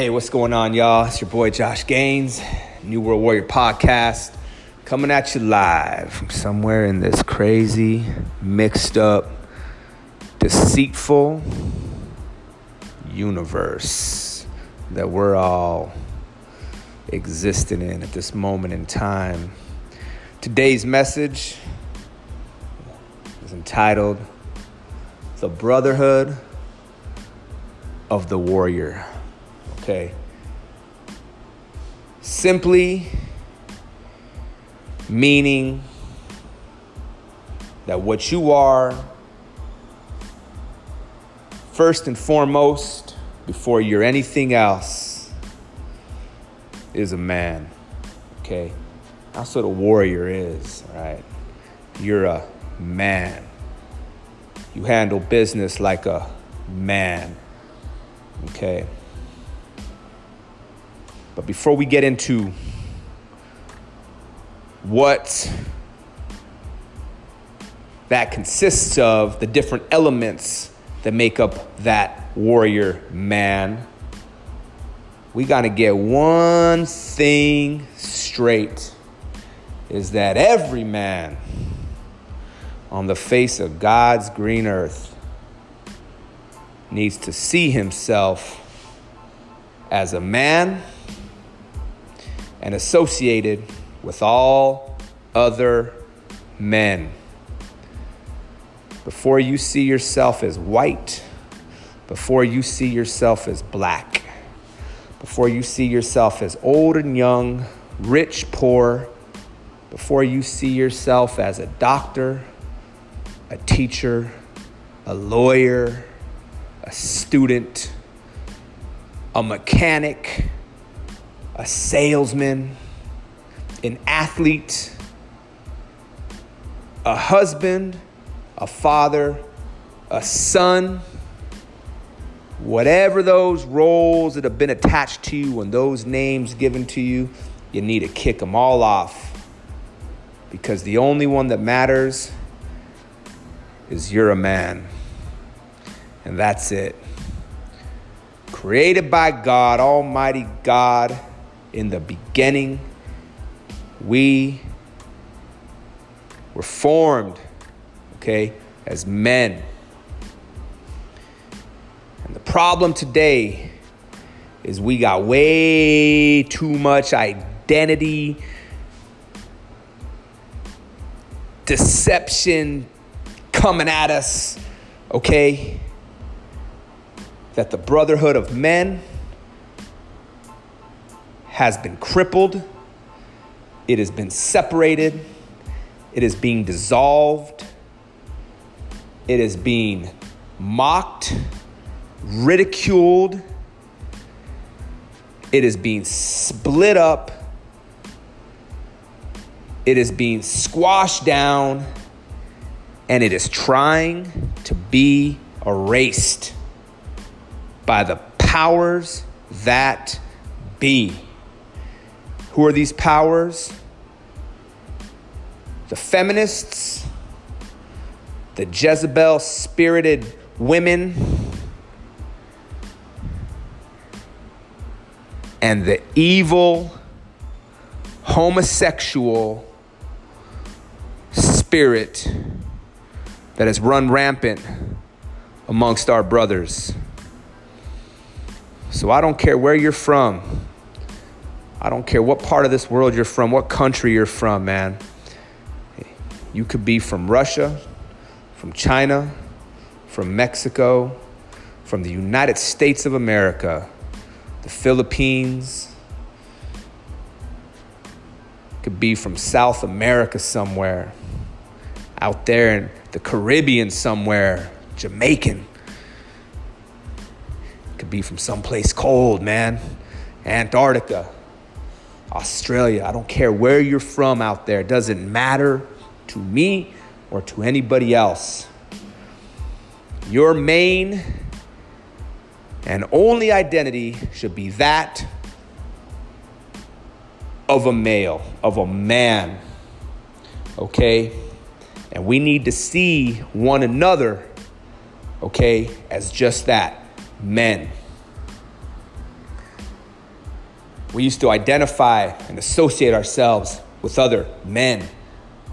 Hey, what's going on, y'all? It's your boy Josh Gaines, New World Warrior Podcast, coming at you live from somewhere in this crazy, mixed up, deceitful universe that we're all existing in at this moment in time. Today's message is entitled The Brotherhood of the Warrior. Okay. Simply meaning that what you are, first and foremost, before you're anything else, is a man. Okay? That's what a warrior is, right? You're a man. You handle business like a man. Okay? But before we get into what that consists of, the different elements that make up that warrior man, we got to get one thing straight is that every man on the face of God's green earth needs to see himself as a man and associated with all other men. Before you see yourself as white, before you see yourself as black, before you see yourself as old and young, rich, poor, before you see yourself as a doctor, a teacher, a lawyer, a student, a mechanic, a salesman, an athlete, a husband, a father, a son, whatever those roles that have been attached to you and those names given to you, you need to kick them all off. Because the only one that matters is you're a man. And that's it. Created by God, Almighty God in the beginning, we were formed, okay, as men. And the problem today is we got way too much identity deception coming at us, okay? That the brotherhood of men has been crippled, it has been separated, it is being dissolved, it is being mocked, ridiculed, it is being split up, it is being squashed down, and it is trying to be erased by the powers that be. Who are these powers? The feminists, the Jezebel spirited women, and the evil homosexual spirit that has run rampant amongst our brothers. So I don't care where you're from. I don't care what part of this world you're from, what country you're from, man. You could be from Russia, from China, from Mexico, from the United States of America, the Philippines. Could be from South America somewhere, out there in the Caribbean somewhere, Jamaican. Could be from someplace cold, man, Antarctica. Australia. I don't care where you're from out there. It doesn't matter to me or to anybody else. Your main and only identity should be that of a male, of a man. Okay? And we need to see one another, okay, as just that men. We used to identify and associate ourselves with other men.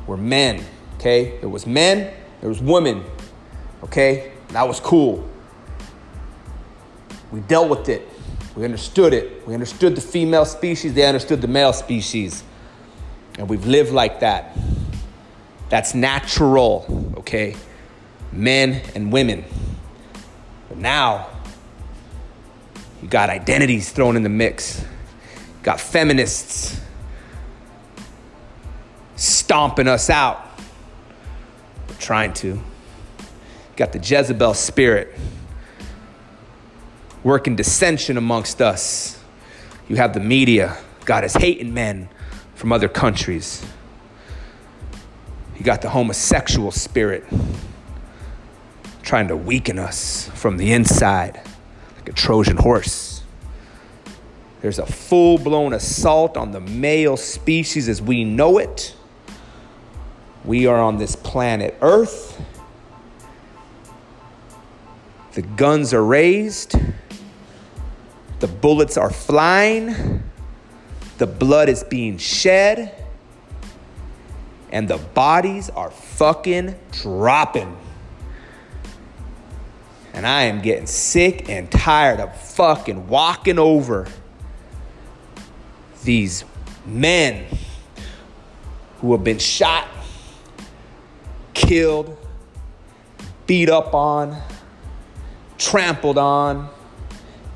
We're men, okay? There was men, there was women, okay? That was cool. We dealt with it. We understood it. We understood the female species, they understood the male species. And we've lived like that. That's natural, okay? Men and women. But now, you got identities thrown in the mix. Got feminists stomping us out. We're trying to. Got the Jezebel spirit working dissension amongst us. You have the media. God is hating men from other countries. You got the homosexual spirit trying to weaken us from the inside like a Trojan horse. There's a full blown assault on the male species as we know it. We are on this planet Earth. The guns are raised. The bullets are flying. The blood is being shed. And the bodies are fucking dropping. And I am getting sick and tired of fucking walking over these men who have been shot, killed, beat up on, trampled on,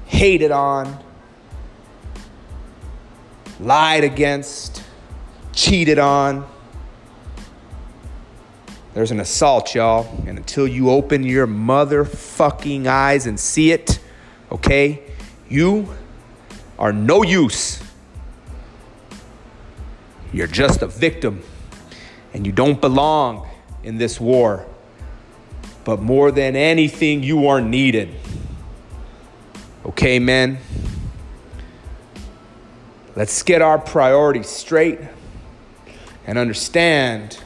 hated on, lied against, cheated on. There's an assault, y'all. And until you open your motherfucking eyes and see it, okay, you are no use. You're just a victim and you don't belong in this war. But more than anything, you are needed. Okay, men? Let's get our priorities straight and understand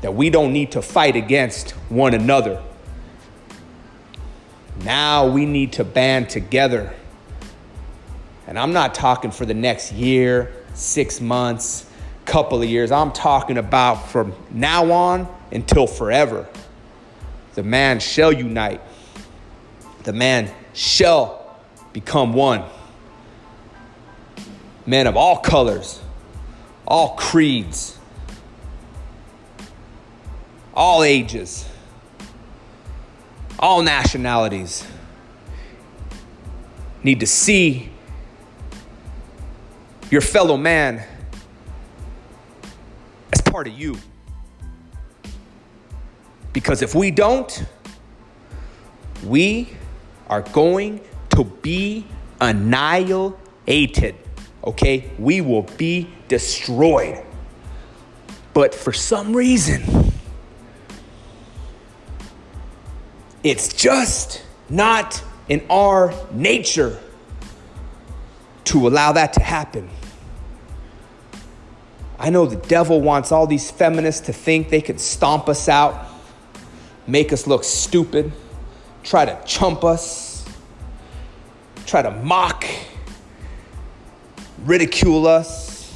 that we don't need to fight against one another. Now we need to band together. And I'm not talking for the next year, six months, couple of years. I'm talking about from now on until forever. The man shall unite, the man shall become one. Men of all colors, all creeds, all ages, all nationalities need to see your fellow man as part of you. Because if we don't, we are going to be annihilated. Okay? We will be destroyed. But for some reason, it's just not in our nature to allow that to happen. I know the devil wants all these feminists to think they could stomp us out, make us look stupid, try to chump us, try to mock, ridicule us,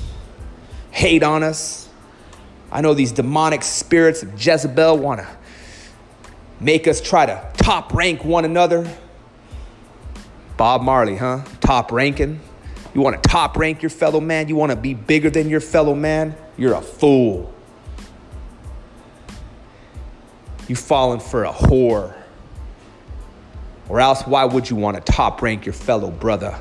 hate on us. I know these demonic spirits of Jezebel want to make us try to top rank one another. Bob Marley, huh? Top ranking. You want to top rank your fellow man? You want to be bigger than your fellow man? You're a fool. You falling for a whore. Or else, why would you want to top rank your fellow brother?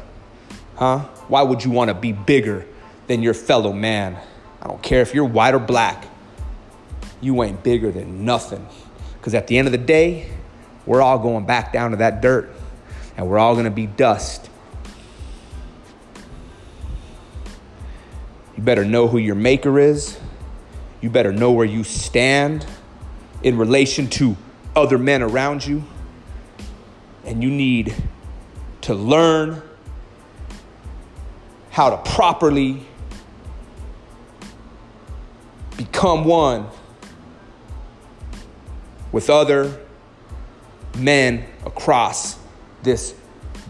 Huh? Why would you want to be bigger than your fellow man? I don't care if you're white or black. You ain't bigger than nothing. Because at the end of the day, we're all going back down to that dirt and we're all going to be dust. You better know who your maker is. You better know where you stand in relation to other men around you. And you need to learn how to properly become one with other men across this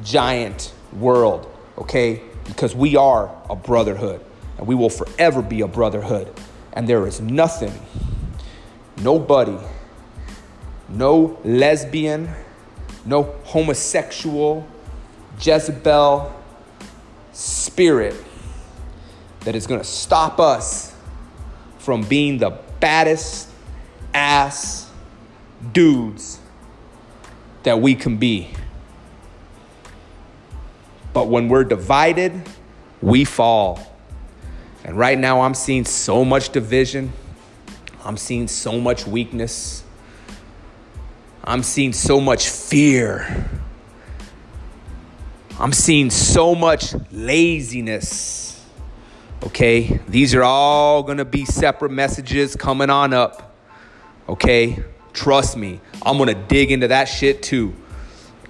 giant world, okay? because we are a brotherhood and we will forever be a brotherhood. And there is nothing, nobody, no lesbian, no homosexual, Jezebel spirit that is going to stop us from being the baddest ass dudes that we can be. But when we're divided, we fall. And right now, I'm seeing so much division. I'm seeing so much weakness. I'm seeing so much fear. I'm seeing so much laziness. Okay? These are all going to be separate messages coming on up. Okay? Trust me, I'm going to dig into that shit too.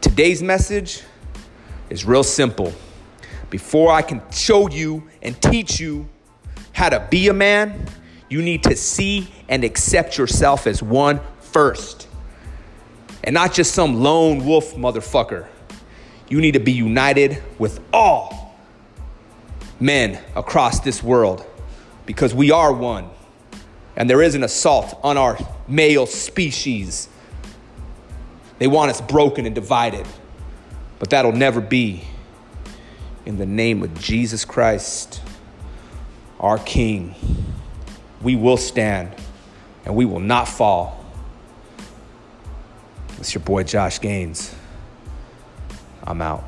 Today's message is real simple. Before I can show you and teach you how to be a man, you need to see and accept yourself as one first. And not just some lone wolf motherfucker. You need to be united with all men across this world because we are one. And there is an assault on our male species. They want us broken and divided. But that'll never be. In the name of Jesus Christ, our King, we will stand and we will not fall. It's your boy Josh Gaines. I'm out.